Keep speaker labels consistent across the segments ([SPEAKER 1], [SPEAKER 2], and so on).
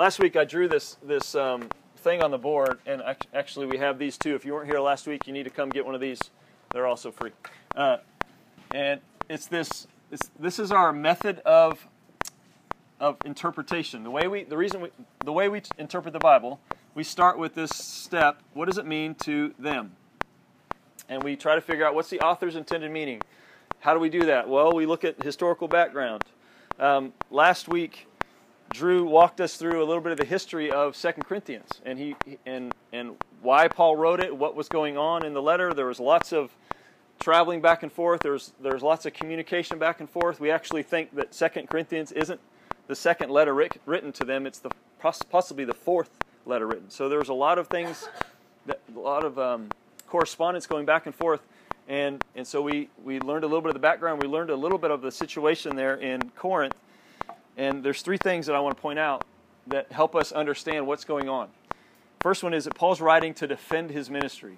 [SPEAKER 1] last week I drew this this um, thing on the board, and actually we have these too. If you weren't here last week, you need to come get one of these. They're also free. Uh, and it's this. It's, this is our method of of interpretation. The way we, the reason we, the way we interpret the Bible, we start with this step. What does it mean to them? And we try to figure out what's the author's intended meaning. How do we do that? Well, we look at historical background. Um, last week, Drew walked us through a little bit of the history of Second Corinthians and he and and why Paul wrote it, what was going on in the letter. There was lots of traveling back and forth. There's there's lots of communication back and forth. We actually think that Second Corinthians isn't the second letter written to them; it's the possibly the fourth letter written. So there's a lot of things, that, a lot of um, correspondence going back and forth. And, and so we, we learned a little bit of the background. We learned a little bit of the situation there in Corinth and there's three things that I want to point out that help us understand what's going on. First one is that Paul's writing to defend his ministry.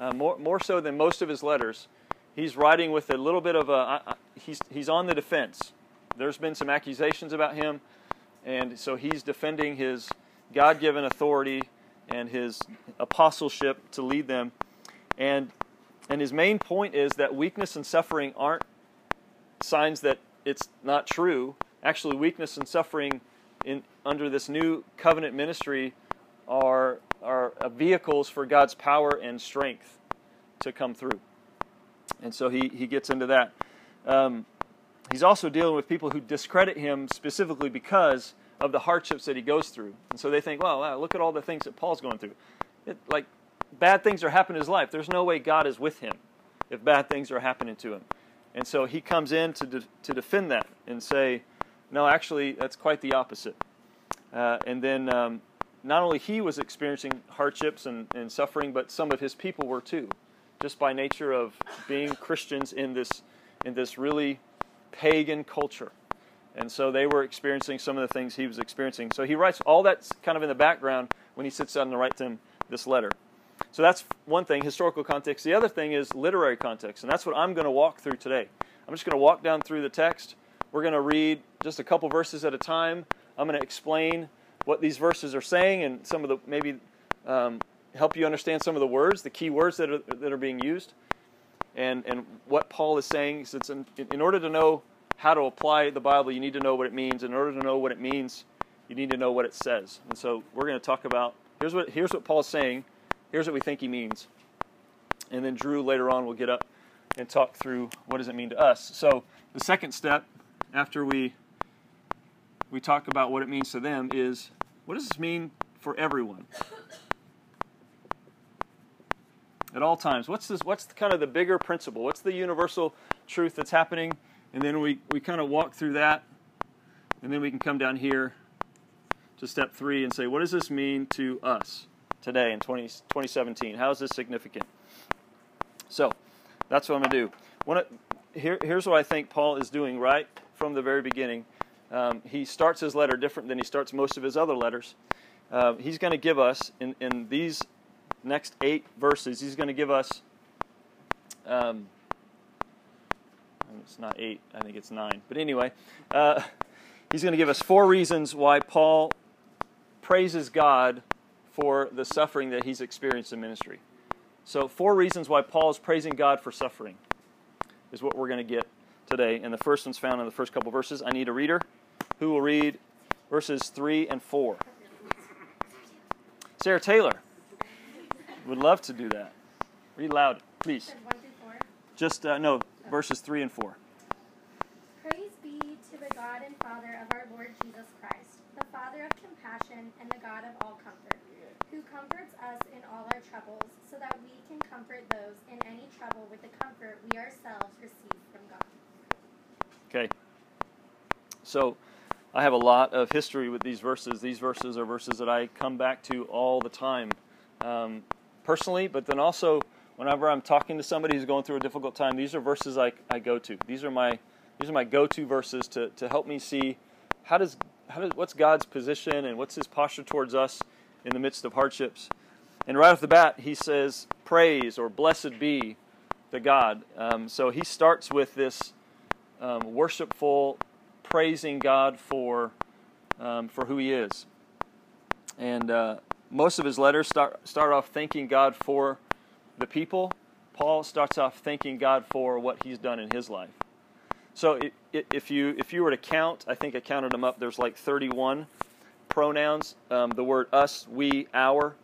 [SPEAKER 1] Uh, more, more so than most of his letters, he's writing with a little bit of a, uh, he's, he's on the defense. There's been some accusations about him, and so he's defending his God given authority and his apostleship to lead them. And, and his main point is that weakness and suffering aren't signs that it's not true, actually weakness and suffering in under this new covenant ministry are are vehicles for God's power and strength to come through. And so he he gets into that. Um, he's also dealing with people who discredit him specifically because of the hardships that he goes through. And so they think, well, wow, look at all the things that Paul's going through. It, like bad things are happening in his life. There's no way God is with him if bad things are happening to him. And so he comes in to de- to defend that and say, no, actually, that's quite the opposite. Uh, and then um, not only he was experiencing hardships and, and suffering, but some of his people were too, just by nature of being Christians in this in this really pagan culture. And so they were experiencing some of the things he was experiencing. So he writes all that's kind of in the background when he sits down to write them this letter. So that's one thing, historical context. The other thing is literary context, and that's what I'm going to walk through today. I'm just going to walk down through the text we're going to read just a couple verses at a time. I'm going to explain what these verses are saying and some of the maybe um, help you understand some of the words, the key words that are, that are being used, and, and what Paul is saying. Since in, in order to know how to apply the Bible, you need to know what it means. In order to know what it means, you need to know what it says. And so we're going to talk about here's what here's what Paul's saying. Here's what we think he means. And then Drew later on will get up and talk through what does it mean to us. So the second step after we we talk about what it means to them is what does this mean for everyone? At all times. What's this what's the, kind of the bigger principle? What's the universal truth that's happening? And then we, we kind of walk through that. And then we can come down here to step three and say what does this mean to us today in 20, 2017 how is this significant? So that's what i'm going to do here, here's what i think paul is doing right from the very beginning. Um, he starts his letter different than he starts most of his other letters. Uh, he's going to give us, in, in these next eight verses, he's going to give us, um, it's not eight, I think it's nine. But anyway, uh, he's going to give us four reasons why Paul praises God for the suffering that he's experienced in ministry. So, four reasons why Paul is praising God for suffering is what we're going to get today, and the first one's found in the first couple verses. I need a reader who will read verses 3 and 4. Sarah Taylor would love to do that. Read loud, please. Just, uh, no, verses 3 and 4.
[SPEAKER 2] Praise be to the God and Father of our Lord Jesus Christ, the Father of compassion and the God of all comfort, who comforts us in all our troubles, so that we can comfort those in any trouble with the comfort we ourselves receive from God.
[SPEAKER 1] Okay. So I have a lot of history with these verses. These verses are verses that I come back to all the time, um, personally, but then also whenever I'm talking to somebody who's going through a difficult time, these are verses I, I go to. These are my these are my go-to verses to, to help me see how does how does what's God's position and what's His posture towards us in the midst of hardships. And right off the bat, he says, "Praise or blessed be the God." Um, so he starts with this um, worshipful, praising God for, um, for who He is. and uh, most of his letters start start off thanking God for the people. Paul starts off thanking God for what he's done in his life. So if you if you were to count, I think I counted them up. There's like 31 pronouns. Um, the word us, we, our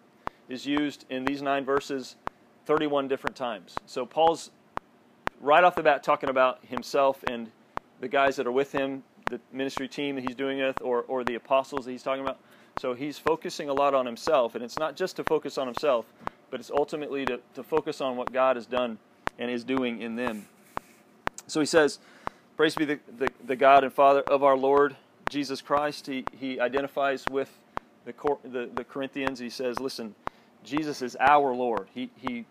[SPEAKER 1] is used in these nine verses 31 different times. So Paul's right off the bat talking about himself and the guys that are with him, the ministry team that he's doing with, or, or the apostles that he's talking about. So he's focusing a lot on himself, and it's not just to focus on himself, but it's ultimately to, to focus on what God has done and is doing in them. So he says, Praise be the, the, the God and Father of our Lord Jesus Christ. He, he identifies with the, the, the Corinthians. He says, Listen, Jesus is our Lord. He, he,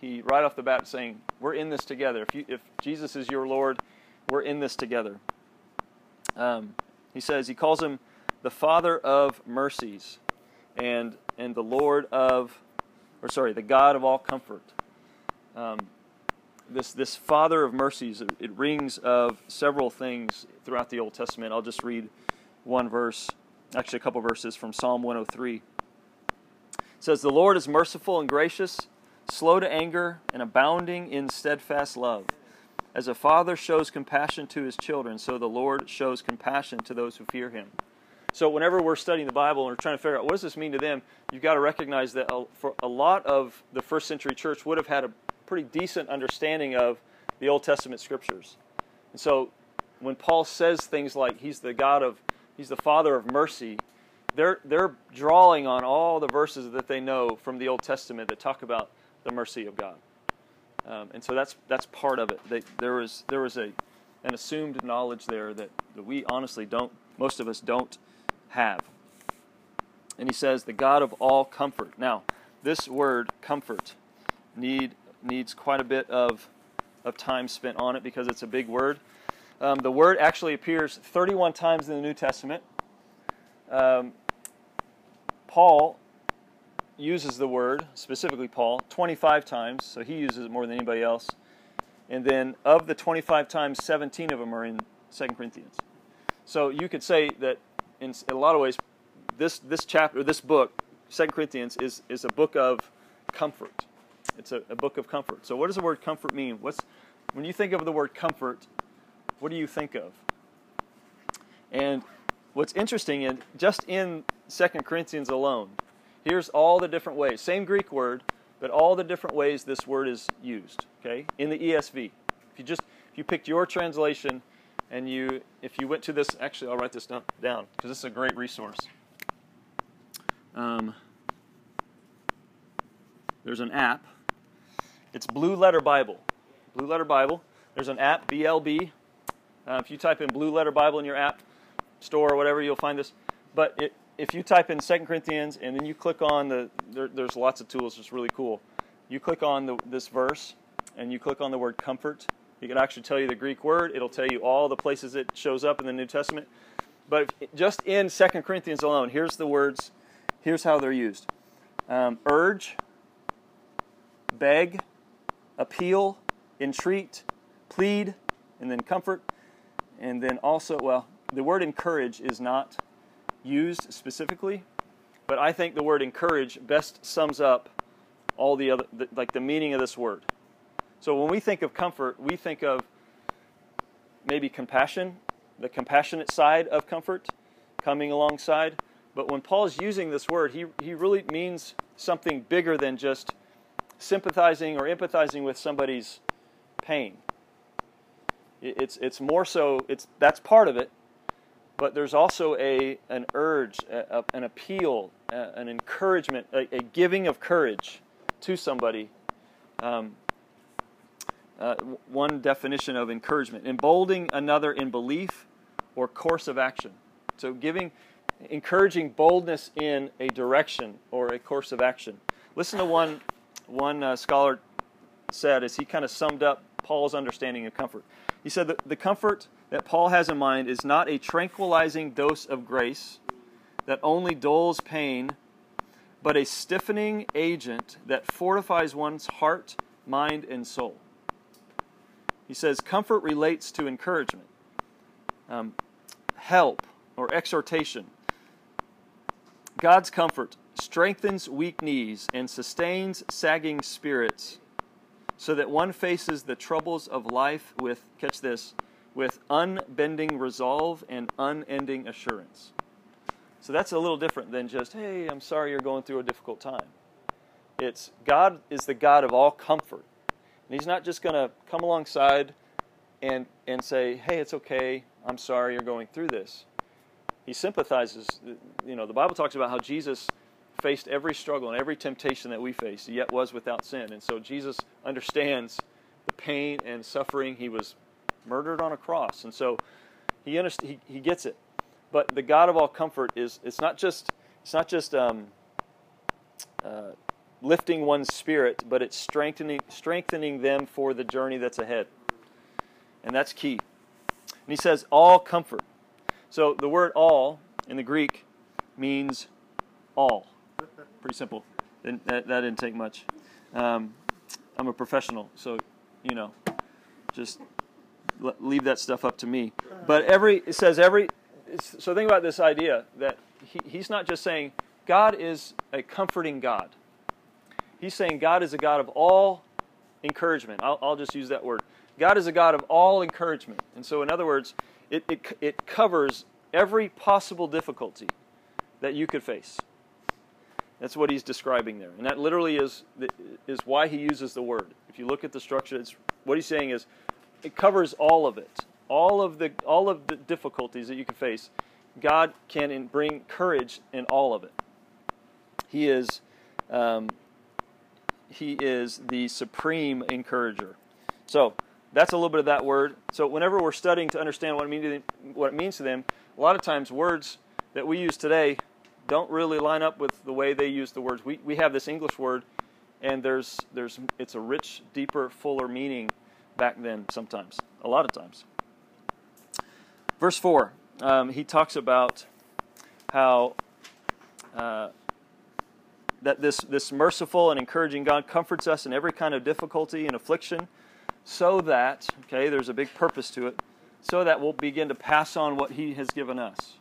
[SPEAKER 1] he right off the bat saying, We're in this together. If, you, if Jesus is your Lord, we're in this together. Um, he says, He calls him the Father of mercies and, and the Lord of, or sorry, the God of all comfort. Um, this this Father of mercies. It, it rings of several things throughout the Old Testament. I'll just read one verse, actually a couple verses from Psalm 103. It says, "The Lord is merciful and gracious, slow to anger, and abounding in steadfast love." As a father shows compassion to his children, so the Lord shows compassion to those who fear him. So, whenever we're studying the Bible and we're trying to figure out what does this mean to them, you've got to recognize that for a lot of the first century church would have had a pretty decent understanding of the Old Testament scriptures. And so when Paul says things like he's the God of he's the father of mercy, they're they're drawing on all the verses that they know from the Old Testament that talk about the mercy of God. Um, and so that's that's part of it. They, there was there was a an assumed knowledge there that, that we honestly don't most of us don't have. And he says the God of all comfort. Now, this word comfort need needs quite a bit of, of time spent on it because it's a big word. Um, the word actually appears 31 times in the New Testament. Um, Paul uses the word, specifically Paul, 25 times, so he uses it more than anybody else. And then of the 25 times, 17 of them are in 2 Corinthians. So you could say that in a lot of ways, this, this chapter, this book, 2 Corinthians, is, is a book of comfort. It's a, a book of comfort. So, what does the word comfort mean? What's when you think of the word comfort, what do you think of? And what's interesting in just in 2 Corinthians alone, here's all the different ways. Same Greek word, but all the different ways this word is used. Okay, in the ESV. If you just if you picked your translation and you if you went to this, actually I'll write this down because this is a great resource. Um, there's an app it's Blue Letter Bible. Blue Letter Bible. There's an app, BLB. Uh, if you type in Blue Letter Bible in your app store or whatever, you'll find this. But it, if you type in 2 Corinthians and then you click on the, there, there's lots of tools, it's really cool. You click on the, this verse and you click on the word comfort. You can actually tell you the Greek word. It'll tell you all the places it shows up in the New Testament. But just in 2 Corinthians alone, here's the words, here's how they're used um, urge, beg, appeal, entreat, plead, and then comfort. And then also, well, the word encourage is not used specifically, but I think the word encourage best sums up all the other, the, like the meaning of this word. So when we think of comfort, we think of maybe compassion, the compassionate side of comfort coming alongside. But when Paul's using this word, he, he really means something bigger than just sympathizing or empathizing with somebody's pain. It's, it's more so, it's, that's part of it, but there's also a, an urge, a, an appeal, an encouragement, a, a, giving of courage to somebody. Um, uh, one definition of encouragement emboldening another in belief or course of action. So, giving, encouraging boldness in a direction or a course of action. Listen to one one uh, scholar said as he kind of summed up Paul's understanding of comfort. He said that the comfort that Paul has in mind is not a tranquilizing dose of grace that only dulls pain, but a stiffening agent that fortifies one's heart, mind, and soul. He says comfort relates to encouragement, um, help, or exhortation. God's comfort strengthens weak knees and sustains sagging spirits so that one faces the troubles of life with, catch this, with unbending resolve and unending assurance. So that's a little different than just, hey, I'm sorry you're going through a difficult time. It's God is the God of all comfort. And He's not just going to come alongside and, and say, hey, it's okay, I'm sorry you're going through this. He sympathizes. You know, the Bible talks about how Jesus faced every struggle and every temptation that we face, yet was without sin. And so Jesus understands the pain and suffering. He was murdered on a cross. And so he, he, he gets it. But the God of all comfort is it's not just it's not just um, uh, lifting one's spirit, but it's strengthening strengthening them for the journey that's ahead, and that's key. And he says all comfort. So the word all in the Greek means all. Pretty simple. That, that didn't take much. Um, I'm a professional, so you know, just leave that stuff up to me. But every it says every. So think about this idea that he, he's not just saying God is a comforting God. He's saying God is a God of all encouragement. I'll, I'll just use that word. God is a God of all encouragement. And so, in other words, it, it, it covers every possible difficulty that you could face. That's what he's describing there. And that literally is, is why he uses the word. If you look at the structure, it's, what he's saying is it covers all of it. All of the, all of the difficulties that you can face. God can bring courage in all of it. He is, um, he is the supreme encourager. So that's a little bit of that word. So whenever we're studying to understand what it means to them, what it means to them a lot of times words that we use today don't really line up with the way they use the words. We, we have this English word, and there's, there's, it's a rich, deeper, fuller meaning back then sometimes, a lot of times. Verse 4, um, he talks about how uh, that this, this merciful and encouraging God comforts us in every kind of difficulty and affliction so that, okay, there's a big purpose to it, so that we'll begin to pass on what he has given us.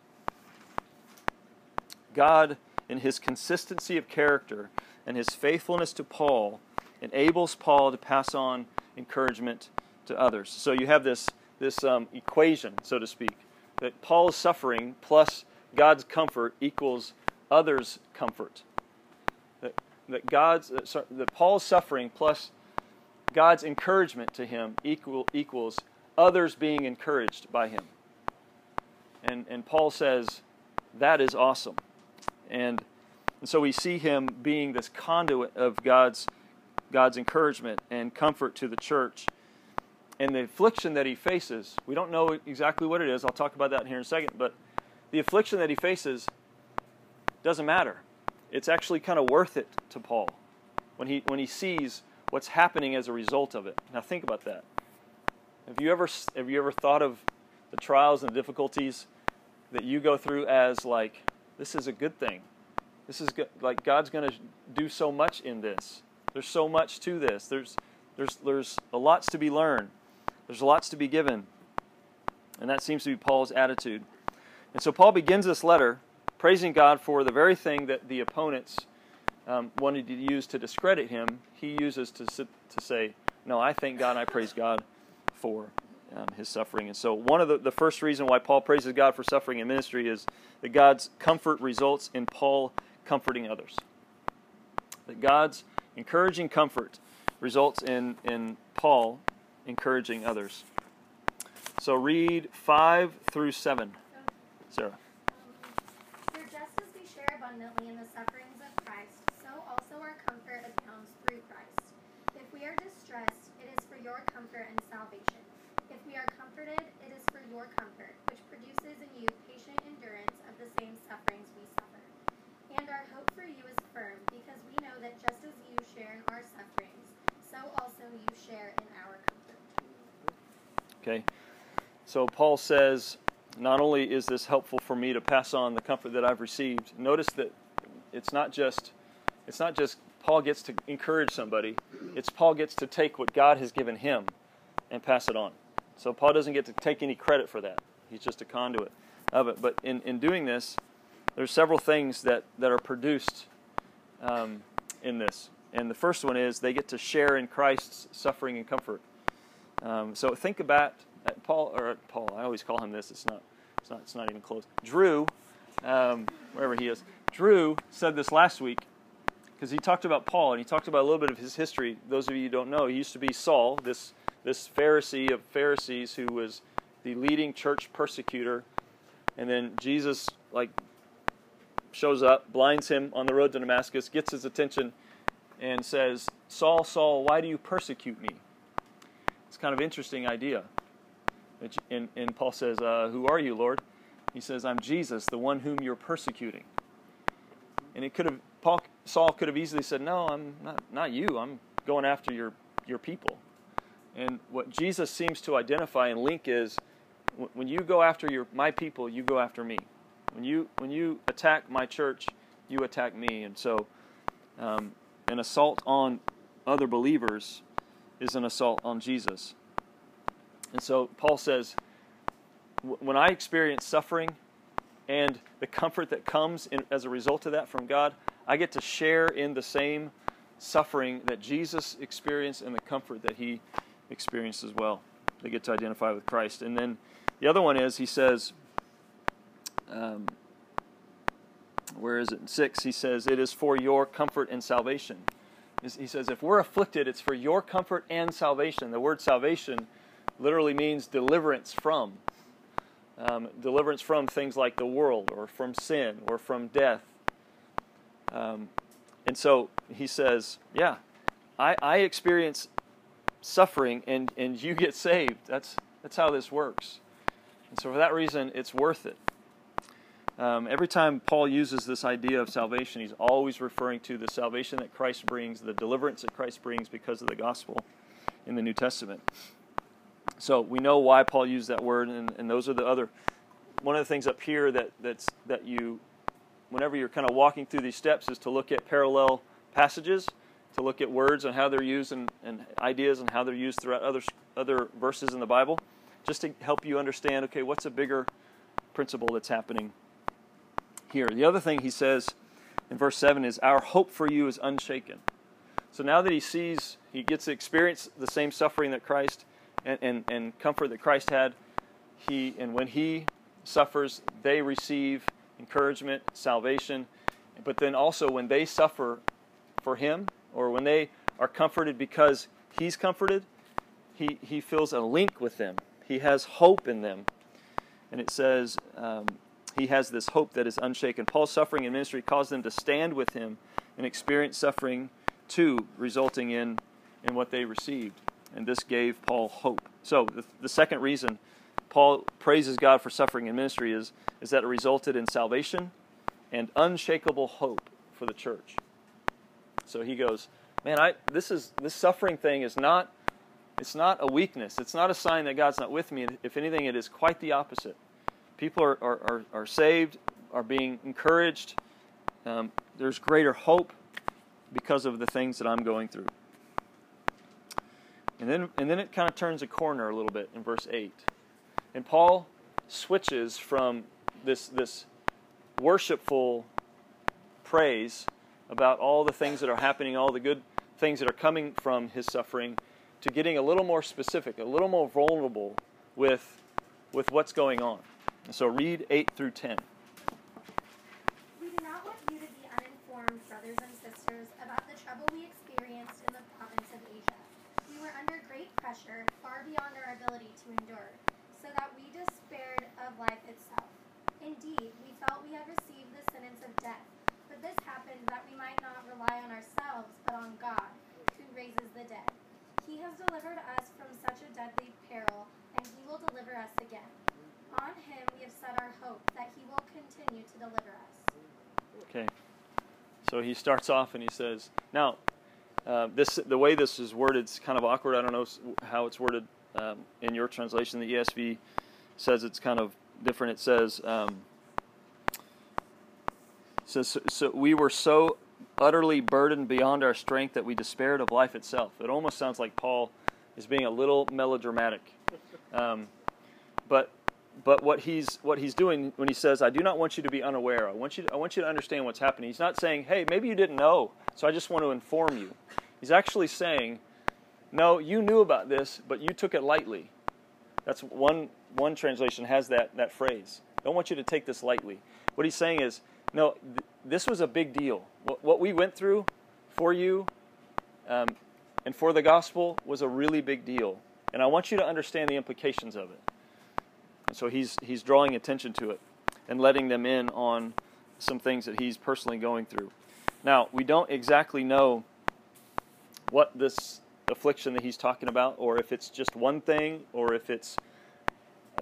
[SPEAKER 1] God, in his consistency of character and his faithfulness to Paul, enables Paul to pass on encouragement to others. So you have this, this um, equation, so to speak, that Paul's suffering plus God's comfort equals others' comfort. That, that, God's, uh, sorry, that Paul's suffering plus God's encouragement to him equal, equals others being encouraged by him. And, and Paul says, that is awesome. And, and so we see him being this conduit of God's, God's encouragement and comfort to the church. And the affliction that he faces, we don't know exactly what it is. I'll talk about that here in a second. But the affliction that he faces doesn't matter. It's actually kind of worth it to Paul when he, when he sees what's happening as a result of it. Now, think about that. Have you ever, have you ever thought of the trials and the difficulties that you go through as like, this is a good thing. This is good. Like God's going to do so much in this. There's so much to this. There's there's there's a lots to be learned. There's lots to be given. And that seems to be Paul's attitude. And so Paul begins this letter praising God for the very thing that the opponents um, wanted to use to discredit him. He uses to to say, "No, I thank God I praise God for um, his suffering. And so, one of the, the first reason why Paul praises God for suffering in ministry is that God's comfort results in Paul comforting others. That God's encouraging comfort results in, in Paul encouraging others. So, read 5 through 7. Sarah.
[SPEAKER 2] For just as we share abundantly in the sufferings of Christ, so also our comfort abounds through Christ. If we are distressed, it is for your comfort and salvation If we are comforted, it is for your comfort, which produces in you patient endurance of the same sufferings we suffer. And our hope for you is firm, because we know that just as you share in our sufferings, so also you share in our comfort.
[SPEAKER 1] Okay. So Paul says, not only is this helpful for me to pass on the comfort that I've received, notice that it's not just it's not just Paul gets to encourage somebody, it's Paul gets to take what God has given him and pass it on. So Paul doesn't get to take any credit for that. He's just a conduit of it. But in, in doing this, there's several things that, that are produced um, in this. And the first one is they get to share in Christ's suffering and comfort. Um, so think about uh, Paul, or Paul, I always call him this, it's not, it's not, it's not even close. Drew, um, wherever he is, Drew said this last week because he talked about Paul and he talked about a little bit of his history. Those of you who don't know, he used to be Saul, this, this Pharisee of Pharisees who was the leading church persecutor. And then Jesus, like, shows up, blinds him on the road to Damascus, gets his attention, and says, Saul, Saul, why do you persecute me? It's kind of interesting idea. And, and Paul says, uh, Who are you, Lord? He says, I'm Jesus, the one whom you're persecuting. And it could have Paul Saul could have easily said, "No, I'm not not you. I'm going after your your people." And what Jesus seems to identify and link is when you go after your my people, you go after me. When you when you attack my church, you attack me. And so, um, an assault on other believers is an assault on Jesus. And so Paul says, when I experience suffering and the comfort that comes in, as a result of that from God, I get to share in the same suffering that Jesus experienced and the comfort that he experienced as well. They get to identify with Christ. And then the other one is, he says, um, where is it? In six, he says, It is for your comfort and salvation. He says, If we're afflicted, it's for your comfort and salvation. The word salvation literally means deliverance from um, deliverance from things like the world or from sin or from death. Um, and so he says, Yeah, I, I experience suffering and, and you get saved. That's, that's how this works. And so for that reason, it's worth it. Um, every time Paul uses this idea of salvation, he's always referring to the salvation that Christ brings, the deliverance that Christ brings because of the gospel in the New Testament. So we know why Paul used that word, and, and those are the other. One of the things up here that that's that you, whenever you're kind of walking through these steps, is to look at parallel passages, to look at words and how they're used, and, and ideas and how they're used throughout other other verses in the Bible, just to help you understand. Okay, what's a bigger principle that's happening here? The other thing he says in verse seven is, "Our hope for you is unshaken." So now that he sees, he gets to experience the same suffering that Christ and, and, and comfort that Christ had, he and when he suffers, they receive encouragement, salvation. But then also when they suffer for him, or when they are comforted because he's comforted, he, he feels a link with them. He has hope in them. And it says um, he has this hope that is unshaken. Paul's suffering and ministry caused them to stand with him and experience suffering too, resulting in, in what they received and this gave Paul hope. So, the, the second reason Paul praises God for suffering and ministry is, is that it resulted in salvation and unshakable hope for the church. So he goes, Man, I, this, is, this suffering thing is not, it's not a weakness. It's not a sign that God's not with me. If anything, it is quite the opposite. People are, are, are, are saved, are being encouraged. Um, there's greater hope because of the things that I'm going through. And then, and then it kind of turns a corner a little bit in verse 8. And Paul switches from this, this worshipful praise about all the things that are happening, all the good things that are coming from his suffering, to getting a little more specific, a little more vulnerable with, with what's going on. So read 8 through 10.
[SPEAKER 2] We do not want you to be uninformed, brothers and sisters, about the trouble we experienced in the province of Asia. We were under great pressure far beyond our ability to endure, so that we despaired of life itself. Indeed, we felt we had received the sentence of death, but this happened that we might not rely on ourselves, but on God, who raises the dead. He has delivered us from such a deadly peril, and he will deliver us again. On him we have set our hope that he will continue to deliver us.
[SPEAKER 1] Okay. So he starts off and he says, Now, uh, this the way this is worded is kind of awkward. I don't know how it's worded um, in your translation. The ESV says it's kind of different. It says, um, says so, we were so utterly burdened beyond our strength that we despaired of life itself. It almost sounds like Paul is being a little melodramatic. Um, but but what he's what he's doing when he says, "I do not want you to be unaware. I want you to, I want you to understand what's happening." He's not saying, "Hey, maybe you didn't know, so I just want to inform you." He's actually saying, "No, you knew about this, but you took it lightly." That's one one translation has that that phrase. Don't want you to take this lightly. What he's saying is, no, th- this was a big deal. What, what we went through for you um, and for the gospel was a really big deal, and I want you to understand the implications of it. And so he's he's drawing attention to it and letting them in on some things that he's personally going through. Now, we don't exactly know what this affliction that he's talking about or if it's just one thing or if it's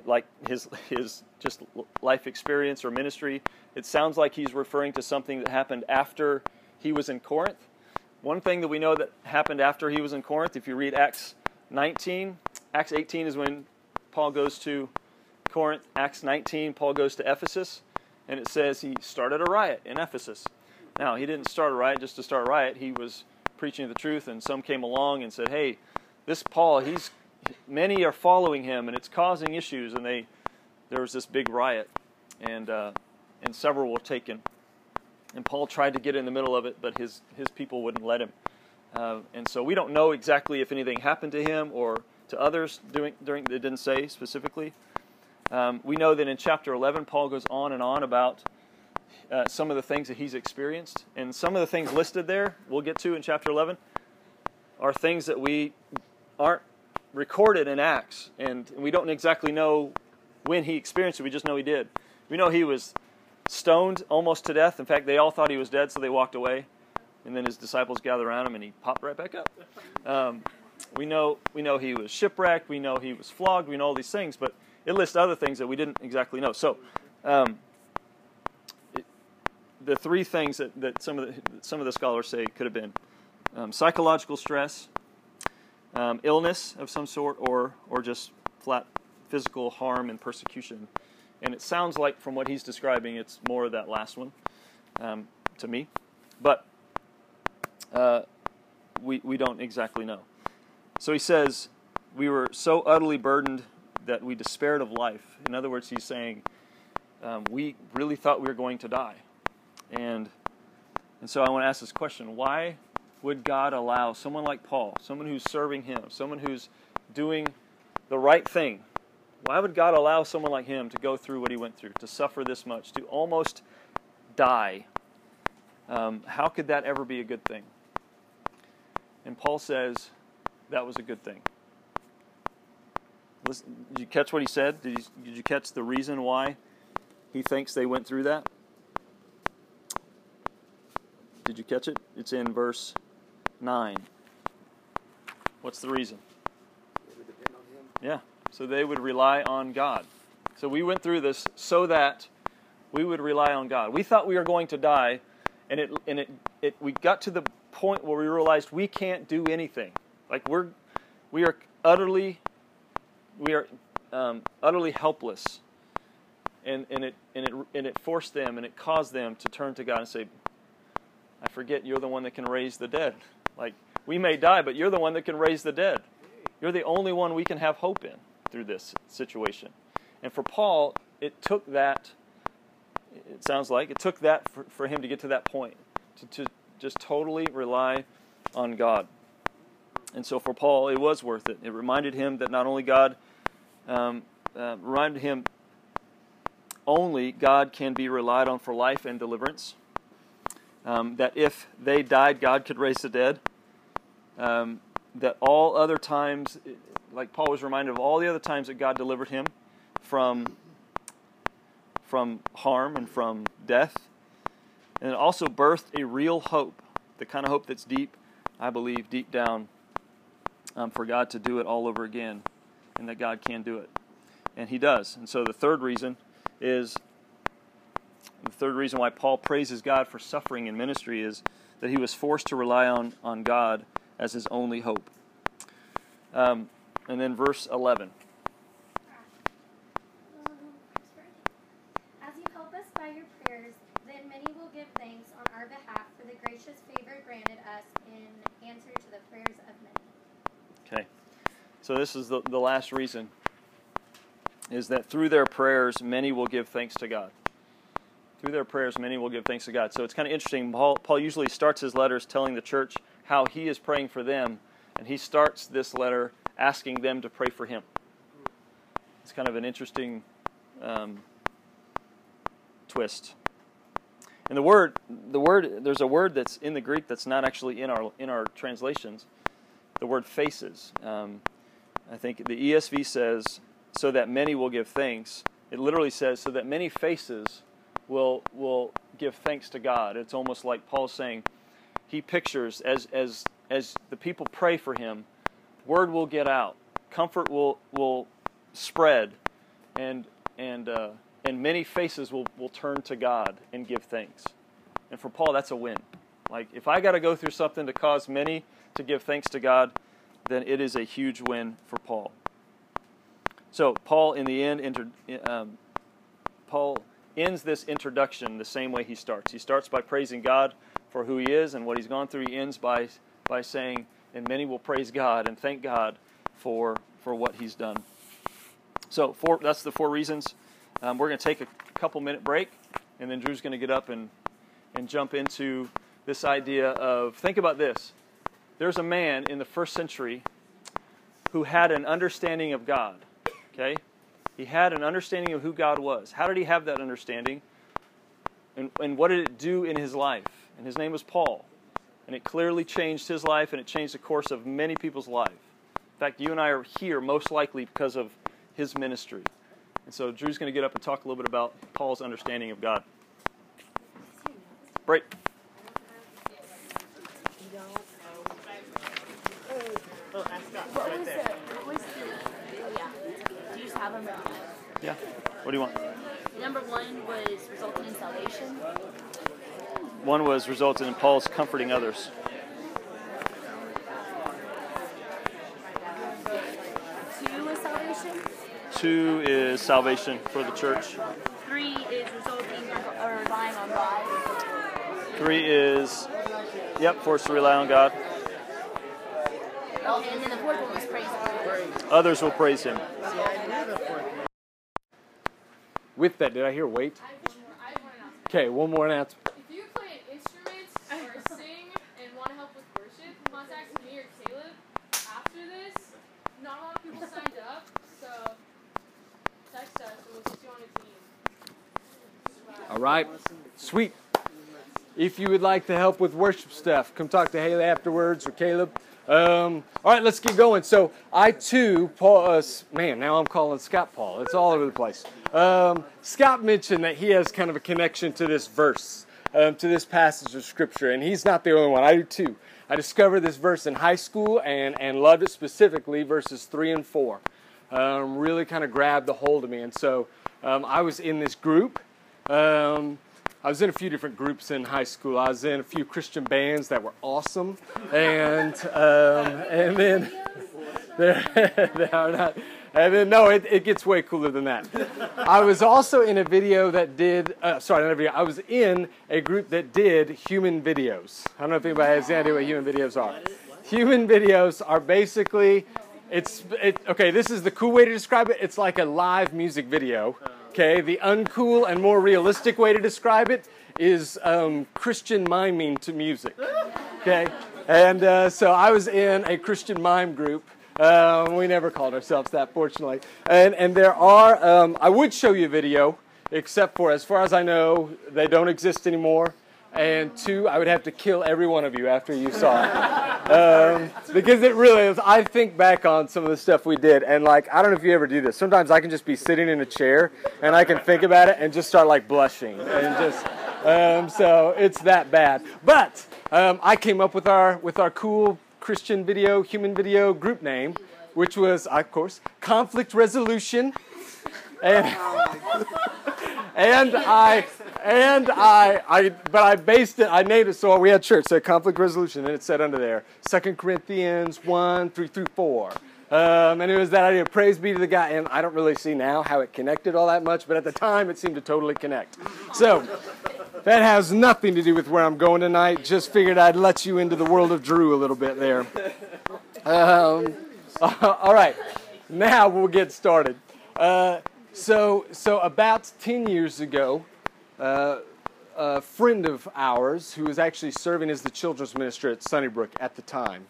[SPEAKER 1] like his his just life experience or ministry. It sounds like he's referring to something that happened after he was in Corinth. One thing that we know that happened after he was in Corinth, if you read Acts 19, Acts 18 is when Paul goes to Corinth, Acts 19, Paul goes to Ephesus, and it says he started a riot in Ephesus. Now, he didn't start a riot just to start a riot. He was preaching the truth, and some came along and said, "Hey, this Paul, he's many are following him, and it's causing issues." And they there was this big riot, and uh, and several were taken. And Paul tried to get in the middle of it, but his his people wouldn't let him. Uh, and so we don't know exactly if anything happened to him or to others during during. It didn't say specifically. Um, we know that in chapter 11, Paul goes on and on about uh, some of the things that he's experienced. And some of the things listed there, we'll get to in chapter 11, are things that we aren't recorded in Acts. And we don't exactly know when he experienced it, we just know he did. We know he was stoned almost to death. In fact, they all thought he was dead, so they walked away. And then his disciples gathered around him, and he popped right back up. Um, we know we know he was shipwrecked. We know he was flogged. We know all these things, but it lists other things that we didn't exactly know. So, um, it, the three things that, that some of the some of the scholars say could have been um, psychological stress, um, illness of some sort, or or just flat physical harm and persecution. And it sounds like, from what he's describing, it's more of that last one um, to me. But uh, we we don't exactly know. So he says, we were so utterly burdened that we despaired of life. In other words, he's saying um, we really thought we were going to die, and and so I want to ask this question: Why would God allow someone like Paul, someone who's serving Him, someone who's doing the right thing? Why would God allow someone like him to go through what he went through, to suffer this much, to almost die? Um, how could that ever be a good thing? And Paul says that was a good thing. Listen, did you catch what he said? Did you, did you catch the reason why he thinks they went through that? Did you catch it? It's in verse 9. What's the reason? Yeah, so they would rely on God. So we went through this so that we would rely on God. We thought we were going to die, and it and it, it we got to the point where we realized we can't do anything. Like we're we are utterly we are um, utterly helpless. And, and, it, and, it, and it forced them and it caused them to turn to God and say, I forget you're the one that can raise the dead. Like, we may die, but you're the one that can raise the dead. You're the only one we can have hope in through this situation. And for Paul, it took that, it sounds like, it took that for, for him to get to that point, to, to just totally rely on God. And so for Paul, it was worth it. It reminded him that not only God, um, uh, reminded him only God can be relied on for life and deliverance. Um, that if they died, God could raise the dead. Um, that all other times, like Paul was reminded of all the other times that God delivered him from from harm and from death, and it also birthed a real hope, the kind of hope that's deep, I believe, deep down um, for God to do it all over again, and that God can do it. And He does. And so the third reason is the third reason why Paul praises God for suffering in ministry is that he was forced to rely on, on God as his only hope. Um, and then verse 11.
[SPEAKER 2] As you help us by your prayers, then many will give thanks on our behalf for the gracious favor granted us in answer to the prayers of many.
[SPEAKER 1] Okay. So this is the, the last reason is that through their prayers, many will give thanks to God. Through their prayers, many will give thanks to God. So it's kind of interesting. Paul, Paul usually starts his letters telling the church how he is praying for them, and he starts this letter asking them to pray for him. It's kind of an interesting um, twist. And the word, the word, there's a word that's in the Greek that's not actually in our in our translations. The word faces. Um, I think the ESV says, "So that many will give thanks." It literally says, "So that many faces will will give thanks to God." It's almost like Paul's saying, he pictures as as as the people pray for him, word will get out, comfort will will spread, and and uh, and many faces will, will turn to God and give thanks. And for Paul, that's a win. Like, if I got to go through something to cause many to give thanks to God, then it is a huge win for Paul. So, Paul, in the end, inter, um, Paul ends this introduction the same way he starts. He starts by praising God for who he is and what he's gone through. He ends by, by saying, and many will praise God and thank God for, for what he's done. So, four, that's the four reasons um, we're going to take a couple minute break, and then Drew's going to get up and, and jump into this idea of think about this. There's a man in the first century who had an understanding of God. Okay? He had an understanding of who God was. How did he have that understanding? And, and what did it do in his life? And his name was Paul. And it clearly changed his life and it changed the course of many people's life. In fact, you and I are here most likely because of his ministry. And so Drew's going to get up and talk a little bit about Paul's understanding of God. Break. Yeah. Do you just have them? Yeah. What do you want?
[SPEAKER 3] Number one was resulting in salvation.
[SPEAKER 1] One was resulting in Paul's comforting others.
[SPEAKER 3] Two is salvation.
[SPEAKER 1] Two is salvation for the church.
[SPEAKER 3] Three is resulting or relying on God.
[SPEAKER 1] Three is, yep, forced to rely on God.
[SPEAKER 3] And then the fourth one was praise.
[SPEAKER 1] Others will praise him.
[SPEAKER 4] With that, did I hear wait? Okay, one more announcement.
[SPEAKER 5] If you play an instrument or sing and want to help with worship, contact me or Caleb after this. Not a lot of people signed up, so text us and we'll put you on a team.
[SPEAKER 4] All right, sweet. If you would like to help with worship stuff, come talk to Haley afterwards or Caleb. Um, all right, let's get going. So I too, Paul, uh, man, now I'm calling Scott Paul. It's all over the place. Um, Scott mentioned that he has kind of a connection to this verse, um, to this passage of scripture, and he's not the only one. I do too. I discovered this verse in high school and and loved it specifically, verses three and four. Um, really kind of grabbed the hold of me, and so um, I was in this group. I was in a few different groups in high school. I was in a few Christian bands that were awesome, and um, and then they're, they are not. And then no, it, it gets way cooler than that. I was also in a video that did. Uh, sorry, not a video. I was in a group that did human videos. I don't know if anybody has any idea what human videos are. Human videos are basically. It's it, okay. This is the cool way to describe it. It's like a live music video. Okay, the uncool and more realistic way to describe it is um, Christian miming to music. Okay, and uh, so I was in a Christian mime group. Um, we never called ourselves that, fortunately. And and there are. Um, I would show you a video, except for as far as I know, they don't exist anymore. And two, I would have to kill every one of you after you saw it. Um, because it really is. I think back on some of the stuff we did, and like, I don't know if you ever do this. Sometimes I can just be sitting in a chair and I can think about it and just start like blushing. And just, um, so it's that bad. But um, I came up with our, with our cool Christian video, human video group name, which was, of course, Conflict Resolution. And, and I and I, I, but I based it. I named it so we had church said conflict resolution, and it said under there Second Corinthians one three through four, um, and it was that idea. Praise be to the guy, and I don't really see now how it connected all that much, but at the time it seemed to totally connect. So that has nothing to do with where I'm going tonight. Just figured I'd let you into the world of Drew a little bit there. Um, all right, now we'll get started. Uh, So, so about 10 years ago, uh, a friend of ours who was actually serving as the children's minister at Sunnybrook at the time,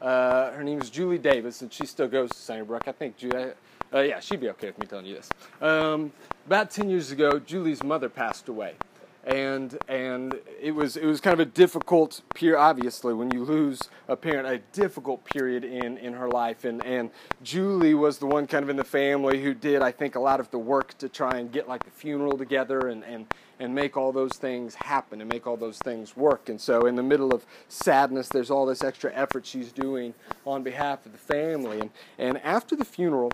[SPEAKER 4] uh, her name is Julie Davis, and she still goes to Sunnybrook. I think, Julie, uh, yeah, she'd be okay with me telling you this. Um, about 10 years ago, Julie's mother passed away and and it was it was kind of a difficult period obviously when you lose a parent a difficult period in in her life. And and Julie was the one kind of in the family who did I think a lot of the work to try and get like the funeral together and and and make all those things happen and make all those things work. And so in the middle of sadness there's all this extra effort she's doing on behalf of the family. And and after the funeral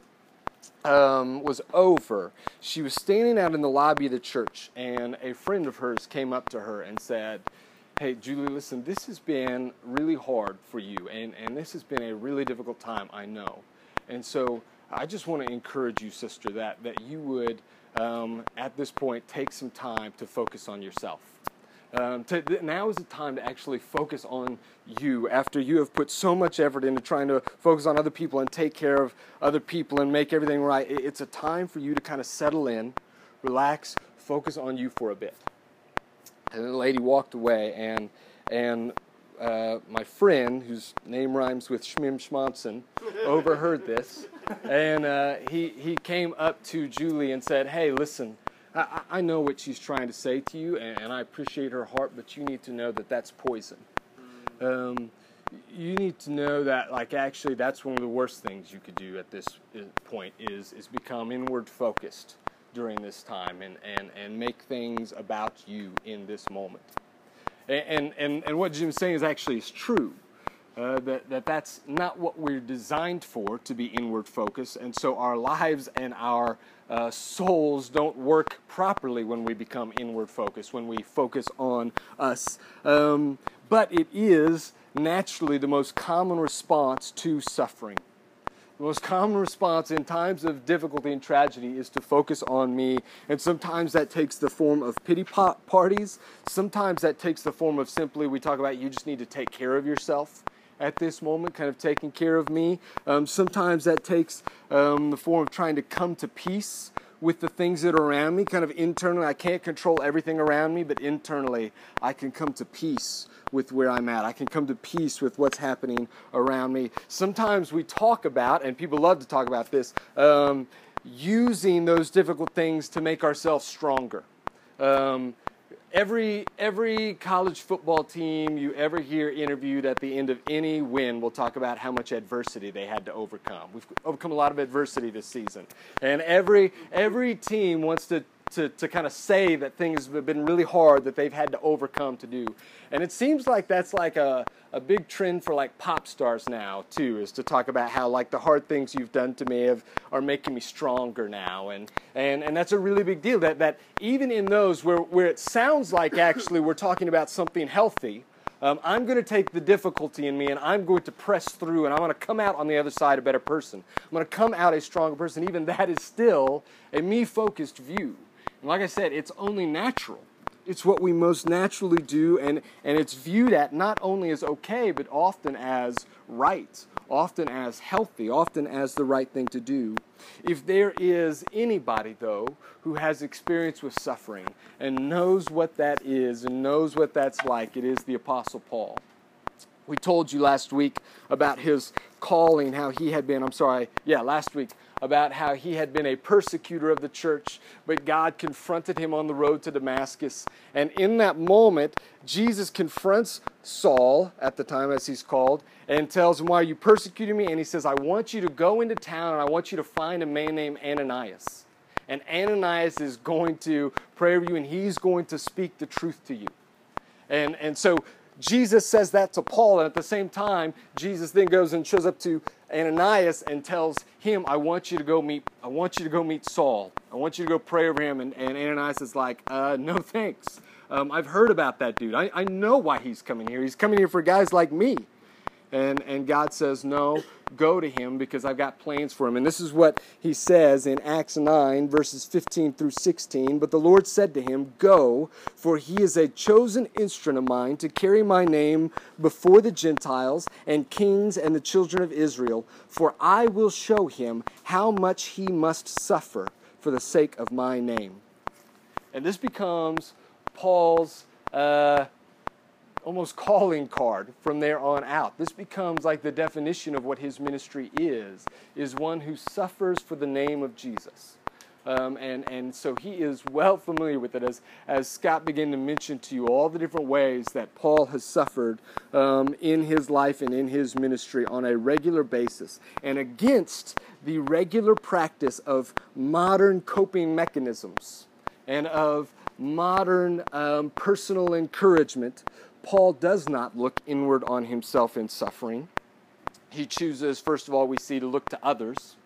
[SPEAKER 4] um, was over, she was standing out in the lobby of the church, and a friend of hers came up to her and said, Hey, Julie, listen, this has been really hard for you, and, and this has been a really difficult time, I know. And so I just want to encourage you, sister, that, that you would, um, at this point, take some time to focus on yourself. Um, to, now is the time to actually focus on you after you have put so much effort into trying to focus on other people and take care of other people and make everything right. It's a time for you to kind of settle in, relax, focus on you for a bit. And the lady walked away, and and uh, my friend, whose name rhymes with Schmim Schmonson, overheard this, and uh, he he came up to Julie and said, "Hey, listen." I, I know what she's trying to say to you, and, and I appreciate her heart, but you need to know that that's poison. Um, you need to know that, like, actually, that's one of the worst things you could do at this uh, point is is become inward focused during this time and, and, and make things about you in this moment. And, and, and what Jim's saying is actually is true. Uh, that, that that's not what we're designed for to be inward focused and so our lives and our uh, souls don't work properly when we become inward focused when we focus on us um, but it is naturally the most common response to suffering the most common response in times of difficulty and tragedy is to focus on me. And sometimes that takes the form of pity parties. Sometimes that takes the form of simply, we talk about you just need to take care of yourself at this moment, kind of taking care of me. Um, sometimes that takes um, the form of trying to come to peace with the things that are around me, kind of internally. I can't control everything around me, but internally, I can come to peace with where I'm at. I can come to peace with what's happening around me. Sometimes we talk about, and people love to talk about this, um, using those difficult things to make ourselves stronger. Um, every every college football team you ever hear interviewed at the end of any win will talk about how much adversity they had to overcome. We've overcome a lot of adversity this season, and every every team wants to to, to kind of say that things have been really hard that they've had to overcome to do. And it seems like that's like a, a big trend for like pop stars now too, is to talk about how like the hard things you've done to me have, are making me stronger now. And, and, and that's a really big deal that, that even in those where, where it sounds like actually we're talking about something healthy, um, I'm going to take the difficulty in me and I'm going to press through and I'm going to come out on the other side a better person. I'm going to come out a stronger person. Even that is still a me focused view. Like I said, it's only natural. It's what we most naturally do, and, and it's viewed at not only as okay, but often as right, often as healthy, often as the right thing to do. If there is anybody, though, who has experience with suffering and knows what that is and knows what that's like, it is the Apostle Paul. We told you last week about his calling, how he had been, I'm sorry, yeah, last week, about how he had been a persecutor of the church, but God confronted him on the road to Damascus. And in that moment, Jesus confronts Saul, at the time as he's called, and tells him, Why are you persecuting me? And he says, I want you to go into town and I want you to find a man named Ananias. And Ananias is going to pray over you and he's going to speak the truth to you. And, and so Jesus says that to Paul, and at the same time, Jesus then goes and shows up to Ananias and tells him, I want you to go meet, I want you to go meet Saul. I want you to go pray over him. And, and Ananias is like, uh, no thanks. Um, I've heard about that dude. I, I know why he's coming here. He's coming here for guys like me. And, and God says, No, go to him because I've got plans for him. And this is what he says in Acts 9, verses 15 through 16. But the Lord said to him, Go, for he is a chosen instrument of mine to carry my name before the Gentiles and kings and the children of Israel. For I will show him how much he must suffer for the sake of my name. And this becomes Paul's uh, almost calling card from there on out. This becomes like the definition of what his ministry is, is one who suffers for the name of Jesus. Um, and, and so he is well familiar with it as, as Scott began to mention to you all the different ways that Paul has suffered um, in his life and in his ministry on a regular basis and against the regular practice of modern coping mechanisms and of modern um, personal encouragement. Paul does not look inward on himself in suffering. He chooses, first of all, we see to look to others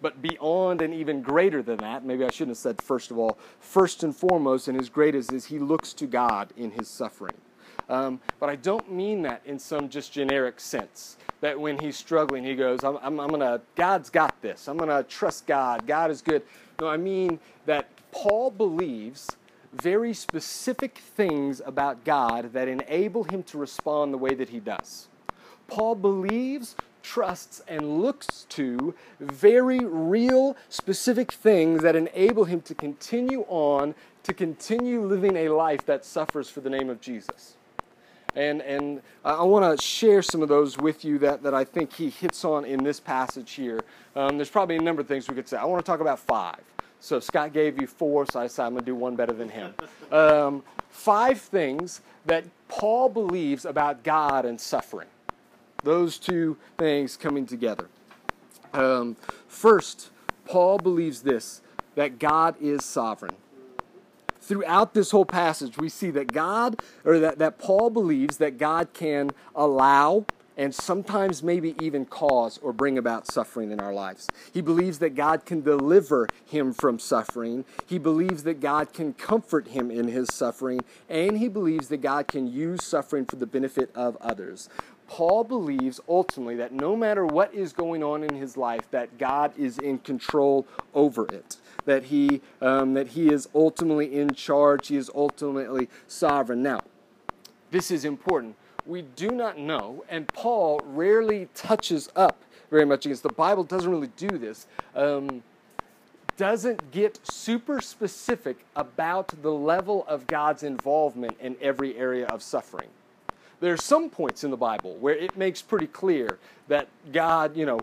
[SPEAKER 4] but beyond and even greater than that, maybe I shouldn't have said first of all, first and foremost, and his greatest is he looks to God in his suffering. Um, but I don't mean that in some just generic sense. That when he's struggling, he goes, I'm, I'm, I'm going to, God's got this. I'm going to trust God. God is good. No, I mean that Paul believes very specific things about God that enable him to respond the way that he does. Paul believes trusts, and looks to very real, specific things that enable him to continue on, to continue living a life that suffers for the name of Jesus. And, and I want to share some of those with you that, that I think he hits on in this passage here. Um, there's probably a number of things we could say. I want to talk about five. So Scott gave you four, so I decided I'm going to do one better than him. Um, five things that Paul believes about God and suffering. Those two things coming together. Um, first, Paul believes this that God is sovereign. Throughout this whole passage, we see that God, or that, that Paul believes that God can allow and sometimes maybe even cause or bring about suffering in our lives. He believes that God can deliver him from suffering. He believes that God can comfort him in his suffering. And he believes that God can use suffering for the benefit of others. Paul believes ultimately that no matter what is going on in his life, that God is in control over it. That he, um, that he is ultimately in charge. He is ultimately sovereign. Now, this is important. We do not know, and Paul rarely touches up very much against the Bible. Doesn't really do this. Um, doesn't get super specific about the level of God's involvement in every area of suffering there are some points in the Bible where it makes pretty clear that God, you know,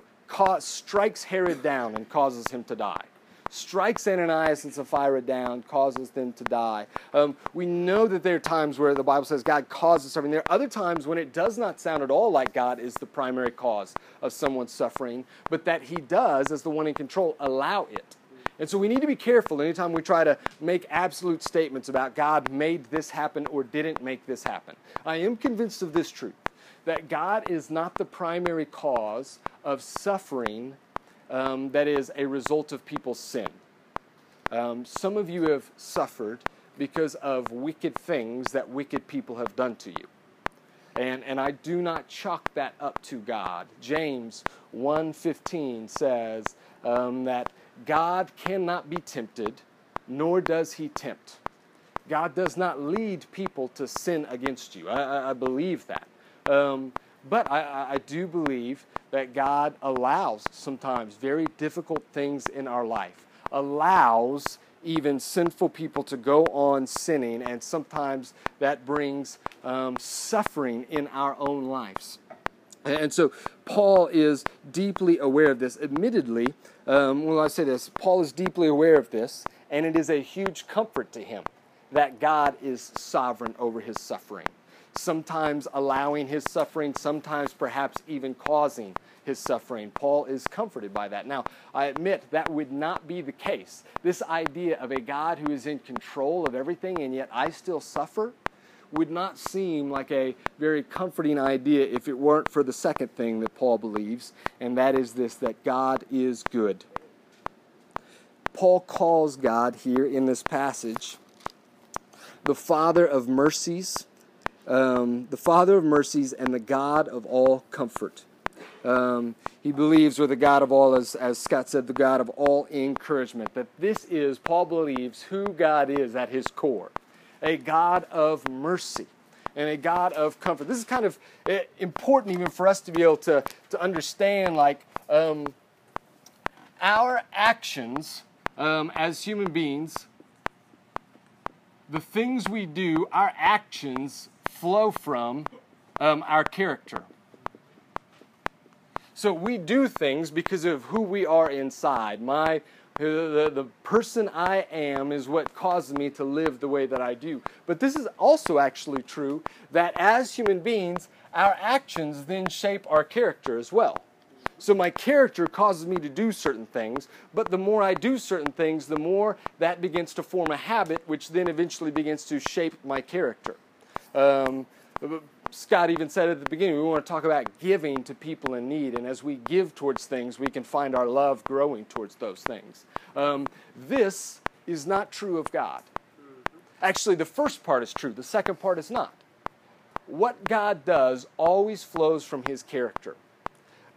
[SPEAKER 4] strikes Herod down and causes him to die. Strikes Ananias and Sapphira down, causes them to die. Um, we know that there are times where the Bible says God causes suffering. There are other times when it does not sound at all like God is the primary cause of someone's suffering, but that He does, as the one in control, allow it. And so we need to be careful anytime we try to make absolute statements about God made this happen or didn't make this happen. I am convinced of this truth that God is not the primary cause of suffering um, that is a result of people's sin. Um, some of you have suffered because of wicked things that wicked people have done to you. And, and I do not chalk that up to God. James 1.15 says um, that God cannot be tempted, nor does he tempt. God does not lead people to sin against you. I, I believe that. Um, but I, I, do believe that God allows sometimes very difficult things in our life, allows even sinful people to go on sinning, and sometimes that brings um, suffering in our own lives. And so Paul is deeply aware of this. Admittedly, um, when I say this, Paul is deeply aware of this, and it is a huge comfort to him that God is sovereign over his suffering. Sometimes allowing his suffering, sometimes perhaps even causing his suffering. Paul is comforted by that. Now, I admit that would not be the case. This idea of a God who is in control of everything and yet I still suffer would not seem like a very comforting idea if it weren't for the second thing that Paul believes, and that is this that God is good. Paul calls God here in this passage the Father of mercies, um, the Father of mercies, and the God of all comfort. Um, he believes, or the God of all, as, as Scott said, the God of all encouragement. That this is, Paul believes, who God is at his core a God of mercy and a God of comfort. This is kind of eh, important even for us to be able to, to understand like um, our actions um, as human beings, the things we do, our actions flow from um, our character. So we do things because of who we are inside. My the, the person I am is what causes me to live the way that I do. But this is also actually true that as human beings, our actions then shape our character as well. So my character causes me to do certain things, but the more I do certain things, the more that begins to form a habit, which then eventually begins to shape my character. Um, Scott even said at the beginning, we want to talk about giving to people in need. And as we give towards things, we can find our love growing towards those things. Um, this is not true of God. Actually, the first part is true, the second part is not. What God does always flows from his character.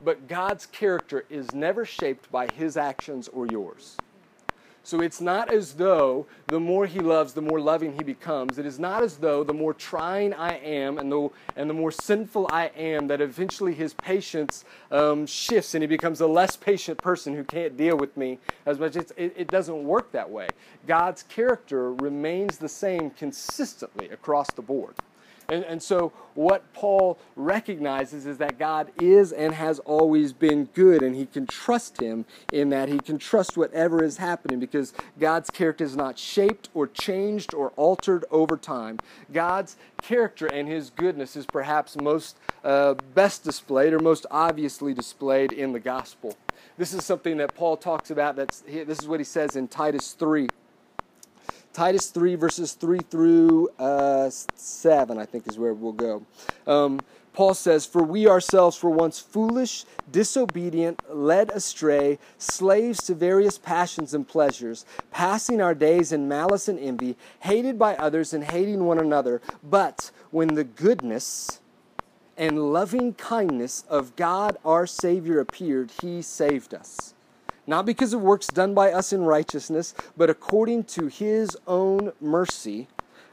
[SPEAKER 4] But God's character is never shaped by his actions or yours. So it's not as though the more he loves, the more loving he becomes. It is not as though the more trying I am and the, and the more sinful I am, that eventually his patience um, shifts and he becomes a less patient person who can't deal with me as much. It, it doesn't work that way. God's character remains the same consistently across the board. And, and so, what Paul recognizes is that God is and has always been good, and he can trust him in that. He can trust whatever is happening because God's character is not shaped or changed or altered over time. God's character and his goodness is perhaps most uh, best displayed or most obviously displayed in the gospel. This is something that Paul talks about. That's, this is what he says in Titus 3. Titus 3, verses 3 through uh, 7, I think is where we'll go. Um, Paul says, For we ourselves were once foolish, disobedient, led astray, slaves to various passions and pleasures, passing our days in malice and envy, hated by others and hating one another. But when the goodness and loving kindness of God our Savior appeared, he saved us not because of works done by us in righteousness, but according to his own mercy,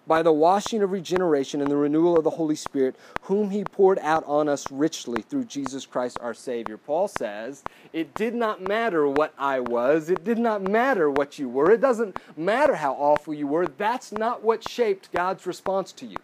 [SPEAKER 4] by the washing of regeneration and the renewal of the Holy Spirit, whom he poured out on us richly through Jesus Christ our Savior. Paul says, It did not matter what I was, it did not matter what you were, it doesn't matter how awful you were. That's not what shaped God's response to you.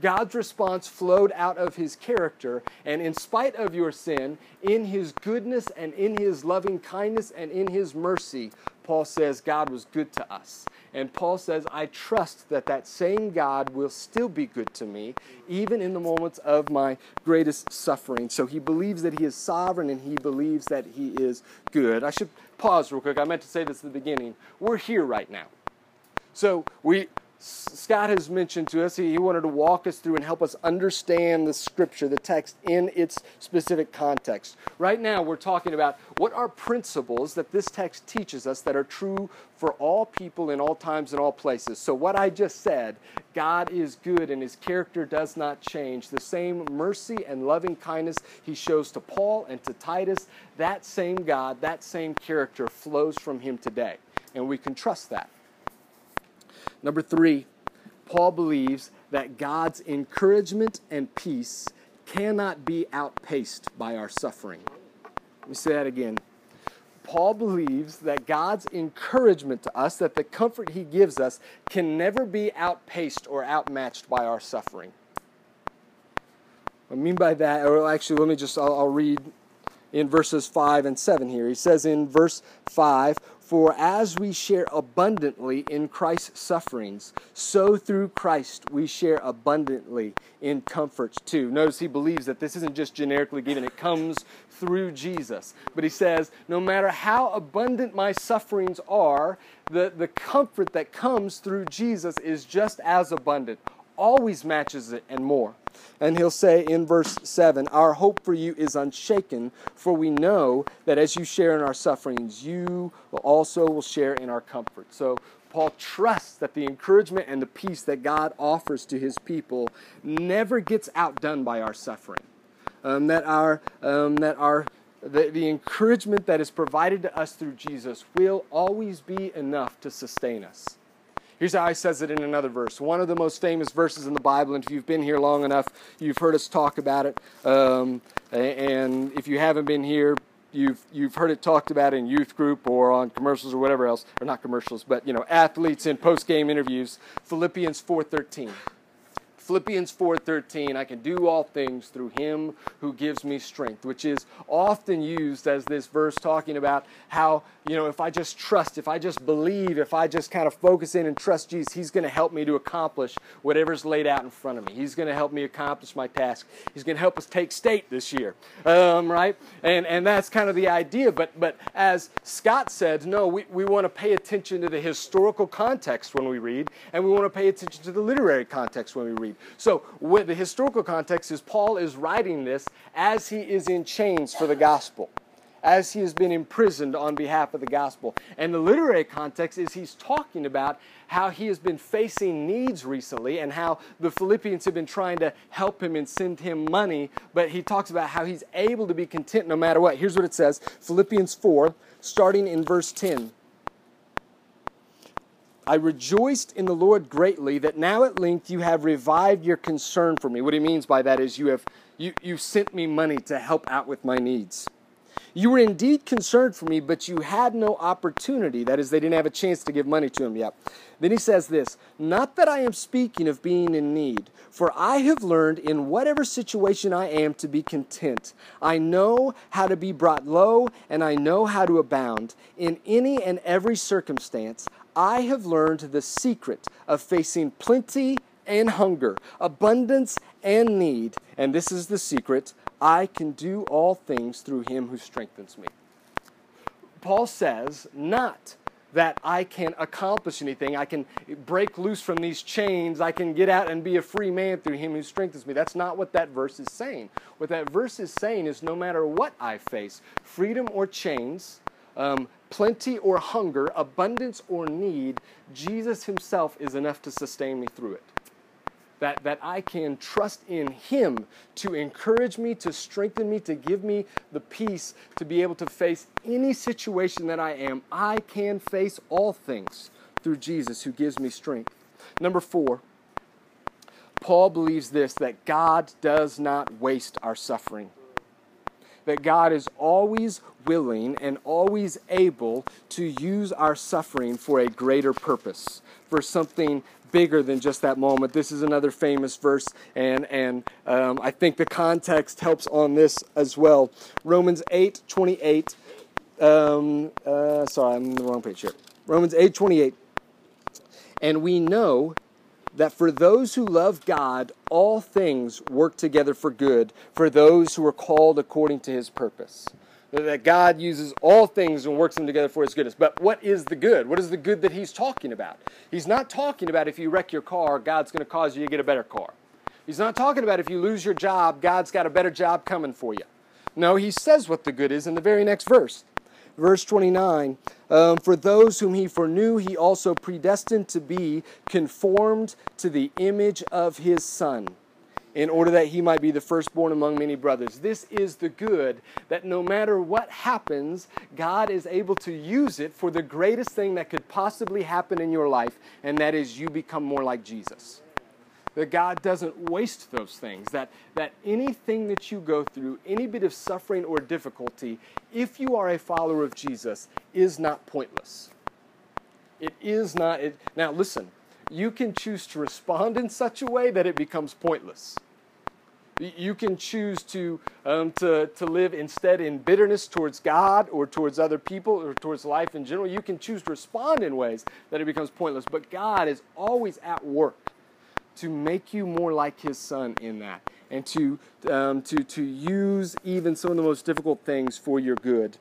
[SPEAKER 4] God's response flowed out of his character, and in spite of your sin, in his goodness and in his loving kindness and in his mercy, Paul says God was good to us. And Paul says, I trust that that same God will still be good to me, even in the moments of my greatest suffering. So he believes that he is sovereign and he believes that he is good. I should pause real quick. I meant to say this at the beginning. We're here right now. So we Scott has mentioned to us, he wanted to walk us through and help us understand the scripture, the text in its specific context. Right now, we're talking about what are principles that this text teaches us that are true for all people in all times and all places. So, what I just said, God is good and his character does not change. The same mercy and loving kindness he shows to Paul and to Titus, that same God, that same character flows from him today. And we can trust that. Number three, Paul believes that God's encouragement and peace cannot be outpaced by our suffering. Let me say that again. Paul believes that God's encouragement to us, that the comfort he gives us, can never be outpaced or outmatched by our suffering. What I mean by that, or actually, let me just, I'll, I'll read in verses 5 and 7 here. He says in verse 5 For as we share abundantly in Christ's sufferings, so through Christ we share abundantly in comforts too. Notice he believes that this isn't just generically given, it comes through Jesus. But he says, no matter how abundant my sufferings are, the, the comfort that comes through Jesus is just as abundant, always matches it and more. And he'll say in verse 7 Our hope for you is unshaken, for we know that as you share in our sufferings, you also will share in our comfort. So Paul trusts that the encouragement and the peace that God offers to his people never gets outdone by our suffering. Um, that our, um, that our the, the encouragement that is provided to us through Jesus will always be enough to sustain us. Here's how he says it in another verse. One of the most famous verses in the Bible, and if you've been here long enough, you've heard us talk about it. Um, and if you haven't been here, you've you've heard it talked about in youth group or on commercials or whatever else, or not commercials, but you know, athletes in post game interviews. Philippians four thirteen. Philippians 4:13, I can do all things through him who gives me strength, which is often used as this verse talking about how, you know, if I just trust, if I just believe, if I just kind of focus in and trust Jesus, he's going to help me to accomplish whatever's laid out in front of me. He's going to help me accomplish my task. He's going to help us take state this year. Um, right? And and that's kind of the idea, but but as Scott said, no, we, we want to pay attention to the historical context when we read, and we want to pay attention to the literary context when we read. So, the historical context is Paul is writing this as he is in chains for the gospel, as he has been imprisoned on behalf of the gospel. And the literary context is he's talking about how he has been facing needs recently and how the Philippians have been trying to help him and send him money, but he talks about how he's able to be content no matter what. Here's what it says Philippians 4, starting in verse 10. I rejoiced in the Lord greatly that now at length you have revived your concern for me. What he means by that is you have you, you sent me money to help out with my needs. You were indeed concerned for me, but you had no opportunity. That is, they didn't have a chance to give money to him yet. Then he says this Not that I am speaking of being in need, for I have learned in whatever situation I am to be content. I know how to be brought low, and I know how to abound. In any and every circumstance, I have learned the secret of facing plenty and hunger, abundance and need. And this is the secret I can do all things through him who strengthens me. Paul says, not that I can accomplish anything, I can break loose from these chains, I can get out and be a free man through him who strengthens me. That's not what that verse is saying. What that verse is saying is no matter what I face, freedom or chains, um, plenty or hunger, abundance or need, Jesus Himself is enough to sustain me through it. That, that I can trust in Him to encourage me, to strengthen me, to give me the peace to be able to face any situation that I am. I can face all things through Jesus who gives me strength. Number four, Paul believes this that God does not waste our suffering that God is always willing and always able to use our suffering for a greater purpose, for something bigger than just that moment. This is another famous verse, and, and um, I think the context helps on this as well. Romans 8 28. Um, uh, sorry, I'm in the wrong page here. Romans 8 28. And we know that for those who love God, all things work together for good for those who are called according to his purpose. That God uses all things and works them together for his goodness. But what is the good? What is the good that he's talking about? He's not talking about if you wreck your car, God's going to cause you to get a better car. He's not talking about if you lose your job, God's got a better job coming for you. No, he says what the good is in the very next verse verse 29 um, For those whom he foreknew, he also predestined to be conformed to the image of his Son, in order that he might be the firstborn among many brothers. This is the good that no matter what happens, God is able to use it for the greatest thing that could possibly happen in your life, and that is you become more like Jesus that God doesn't waste those things, that, that anything that you go through, any bit of suffering or difficulty, if you are a follower of Jesus, is not pointless. It is not. It, now, listen, you can choose to respond in such a way that it becomes pointless. You can choose to, um, to, to live instead in bitterness towards God or towards other people or towards life in general. You can choose to respond in ways that it becomes pointless. But God is always at work to make you more like his son in that and to, um, to, to use even some of the most difficult things for your good.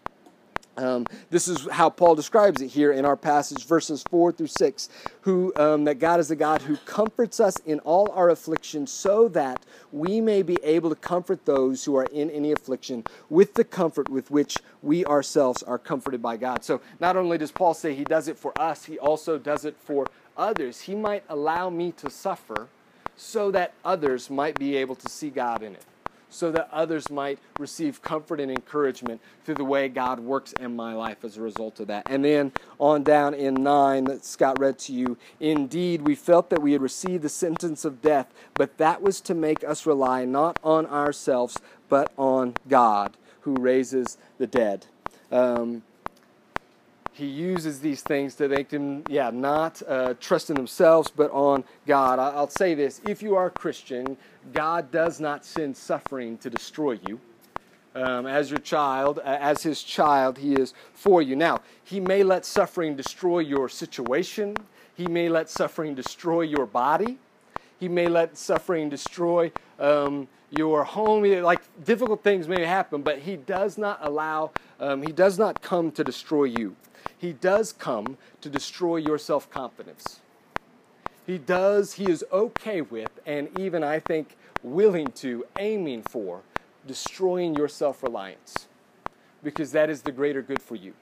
[SPEAKER 4] Um, this is how Paul describes it here in our passage, verses 4 through 6. Who, um, that God is the God who comforts us in all our affliction, so that we may be able to comfort those who are in any affliction with the comfort with which we ourselves are comforted by God. So, not only does Paul say he does it for us, he also does it for others. He might allow me to suffer so that others might be able to see God in it, so that others might receive comfort and encouragement through the way God works in my life as a result of that. And then on down in 9 that Scott read to you, indeed we felt that we had received the sentence of death, but that was to make us rely not on ourselves, but on God who raises the dead. Um, he uses these things to make them, yeah, not uh, trust in themselves, but on God. I'll say this if you are a Christian, God does not send suffering to destroy you. Um, as your child, as his child, he is for you. Now, he may let suffering destroy your situation, he may let suffering destroy your body, he may let suffering destroy um, your home. Like difficult things may happen, but he does not allow, um, he does not come to destroy you. He does come to destroy your self confidence. He does, he is okay with, and even I think willing to, aiming for, destroying your self reliance. Because that is the greater good for you.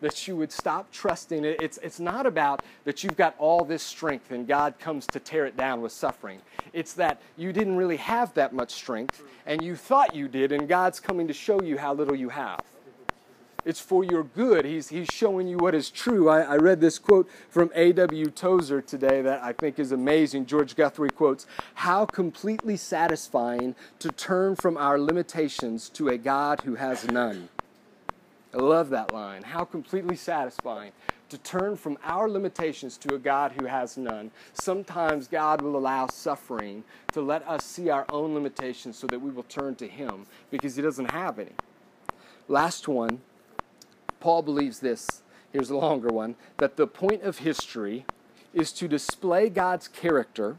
[SPEAKER 4] That you would stop trusting it. It's, it's not about that you've got all this strength and God comes to tear it down with suffering. It's that you didn't really have that much strength and you thought you did, and God's coming to show you how little you have it's for your good. He's, he's showing you what is true. I, I read this quote from A.W. Tozer today that I think is amazing. George Guthrie quotes How completely satisfying to turn from our limitations to a God who has none. I love that line. How completely satisfying to turn from our limitations to a God who has none. Sometimes God will allow suffering to let us see our own limitations so that we will turn to Him because He doesn't have any. Last one Paul believes this, here's a longer one, that the point of history is to display God's character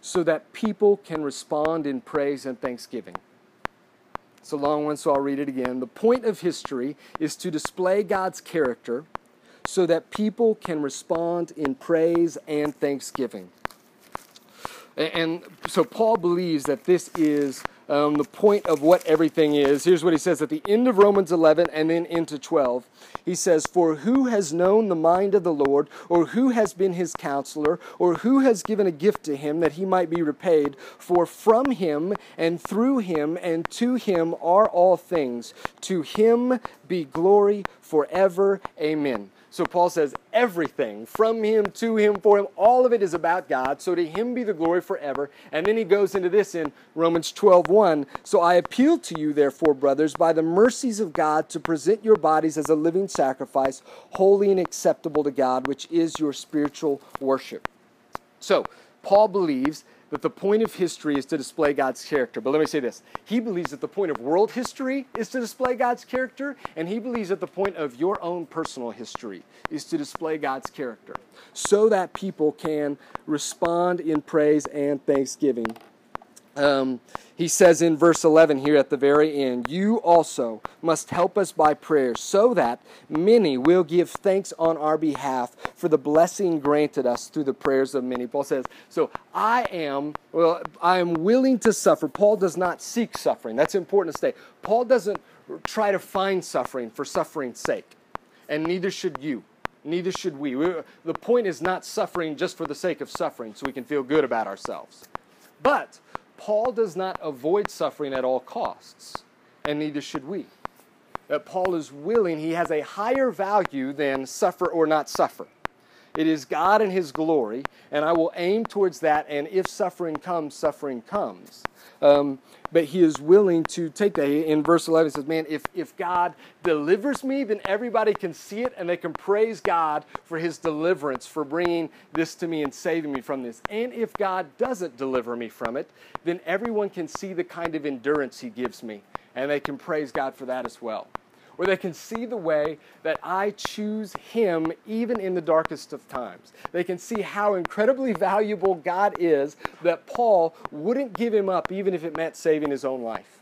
[SPEAKER 4] so that people can respond in praise and thanksgiving. It's a long one, so I'll read it again. The point of history is to display God's character so that people can respond in praise and thanksgiving. And so Paul believes that this is um, the point of what everything is. Here's what he says at the end of Romans 11 and then into 12. He says, For who has known the mind of the Lord, or who has been his counselor, or who has given a gift to him that he might be repaid? For from him and through him and to him are all things. To him be glory forever. Amen. So Paul says everything from him to him for him, all of it is about God. So to him be the glory forever. And then he goes into this in Romans 12:1. So I appeal to you therefore, brothers, by the mercies of God to present your bodies as a living sacrifice, holy and acceptable to God, which is your spiritual worship. So, Paul believes that the point of history is to display God's character. But let me say this He believes that the point of world history is to display God's character, and he believes that the point of your own personal history is to display God's character so that people can respond in praise and thanksgiving. Um, he says in verse 11 here at the very end, You also must help us by prayer, so that many will give thanks on our behalf for the blessing granted us through the prayers of many. Paul says, So I am, well, I am willing to suffer. Paul does not seek suffering. That's important to say. Paul doesn't try to find suffering for suffering's sake, and neither should you. Neither should we. we the point is not suffering just for the sake of suffering so we can feel good about ourselves. But Paul does not avoid suffering at all costs, and neither should we. That Paul is willing, he has a higher value than suffer or not suffer. It is God and His glory, and I will aim towards that. And if suffering comes, suffering comes. Um, but He is willing to take that. In verse 11, He says, Man, if, if God delivers me, then everybody can see it and they can praise God for His deliverance, for bringing this to me and saving me from this. And if God doesn't deliver me from it, then everyone can see the kind of endurance He gives me, and they can praise God for that as well where they can see the way that I choose Him even in the darkest of times. They can see how incredibly valuable God is that Paul wouldn't give Him up even if it meant saving his own life.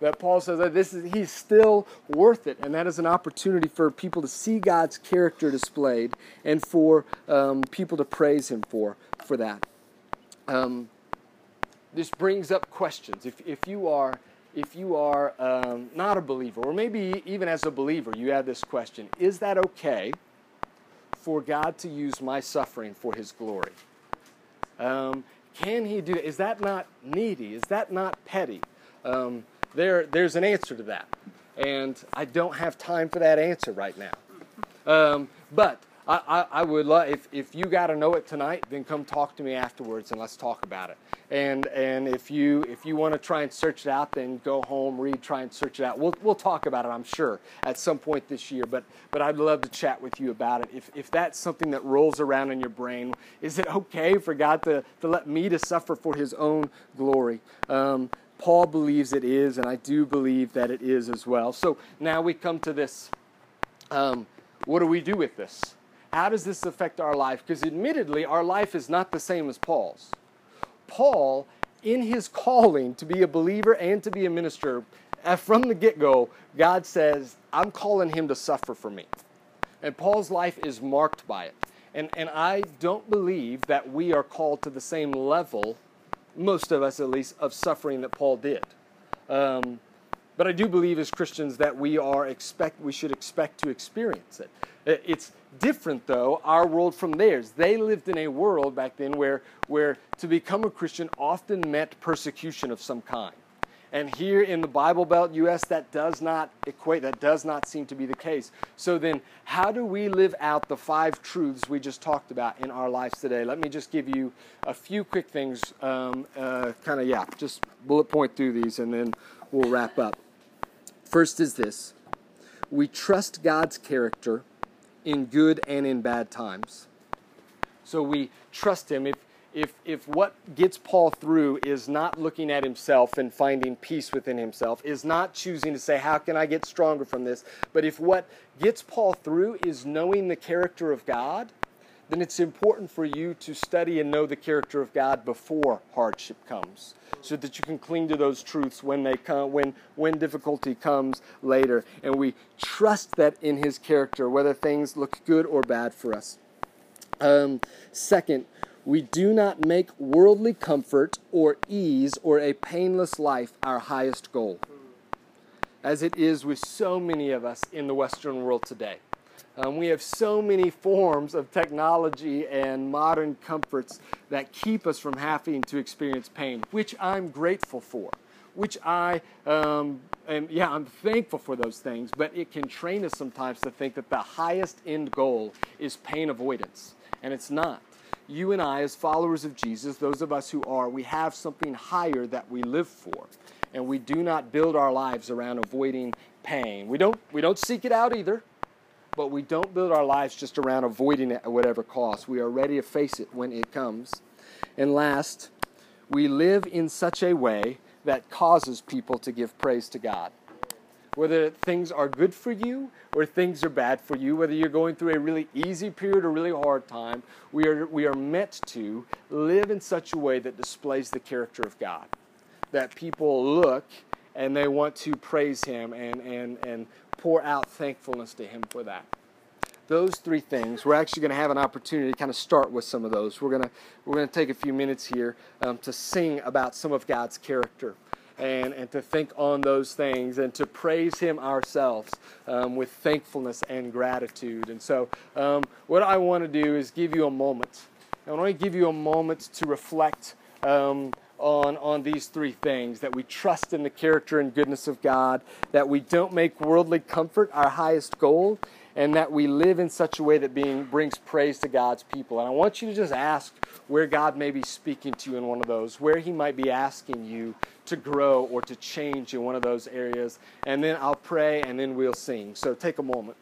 [SPEAKER 4] That Paul says that this is he's still worth it, and that is an opportunity for people to see God's character displayed and for um, people to praise Him for for that. Um, this brings up questions. If if you are if you are um, not a believer, or maybe even as a believer, you have this question Is that okay for God to use my suffering for His glory? Um, can He do that? Is that not needy? Is that not petty? Um, there, there's an answer to that. And I don't have time for that answer right now. Um, but I, I, I, would love, if, if you got to know it tonight, then come talk to me afterwards and let's talk about it. And and if you if you want to try and search it out, then go home, read, try and search it out. We'll we'll talk about it, I'm sure, at some point this year. But but I'd love to chat with you about it. If if that's something that rolls around in your brain, is it okay for God to to let me to suffer for His own glory? Um, Paul believes it is, and I do believe that it is as well. So now we come to this. Um, what do we do with this? How does this affect our life? Because admittedly, our life is not the same as Paul's. Paul, in his calling to be a believer and to be a minister, uh, from the get go, God says, I'm calling him to suffer for me. And Paul's life is marked by it. And, and I don't believe that we are called to the same level, most of us at least, of suffering that Paul did. Um, but I do believe as Christians that we are expect we should expect to experience it. It's different though our world from theirs. They lived in a world back then where where to become a Christian often meant persecution of some kind. And here in the Bible Belt US that does not equate that does not seem to be the case. So then how do we live out the five truths we just talked about in our lives today? Let me just give you a few quick things um, uh, kind of yeah, just bullet point through these and then we'll wrap up. First is this we trust God's character in good and in bad times. So we trust Him. If, if, if what gets Paul through is not looking at himself and finding peace within himself, is not choosing to say, How can I get stronger from this? But if what gets Paul through is knowing the character of God, then it's important for you to study and know the character of God before hardship comes so that you can cling to those truths when they come when when difficulty comes later. And we trust that in his character whether things look good or bad for us. Um, second we do not make worldly comfort or ease or a painless life our highest goal as it is with so many of us in the western world today um, we have so many forms of technology and modern comforts that keep us from having to experience pain, which I'm grateful for, which I, um, am, yeah, I'm thankful for those things, but it can train us sometimes to think that the highest end goal is pain avoidance, and it's not. You and I, as followers of Jesus, those of us who are, we have something higher that we live for, and we do not build our lives around avoiding pain. We don't, we don't seek it out either but we don't build our lives just around avoiding it at whatever cost. We are ready to face it when it comes. And last, we live in such a way that causes people to give praise to God. Whether things are good for you or things are bad for you, whether you're going through a really easy period or really hard time, we are, we are meant to live in such a way that displays the character of God. That people look and they want to praise Him and, and, and pour out thankfulness to Him for that. Those three things, we're actually going to have an opportunity to kind of start with some of those. We're going to, we're going to take a few minutes here um, to sing about some of God's character and, and to think on those things and to praise Him ourselves um, with thankfulness and gratitude. And so, um, what I want to do is give you a moment. I want to give you a moment to reflect um, on, on these three things that we trust in the character and goodness of God, that we don't make worldly comfort our highest goal, and that we live in such a way that being brings praise to God's people. And I want you to just ask where God may be speaking to you in one of those, where He might be asking you to grow or to change in one of those areas. And then I'll pray and then we'll sing. So take a moment.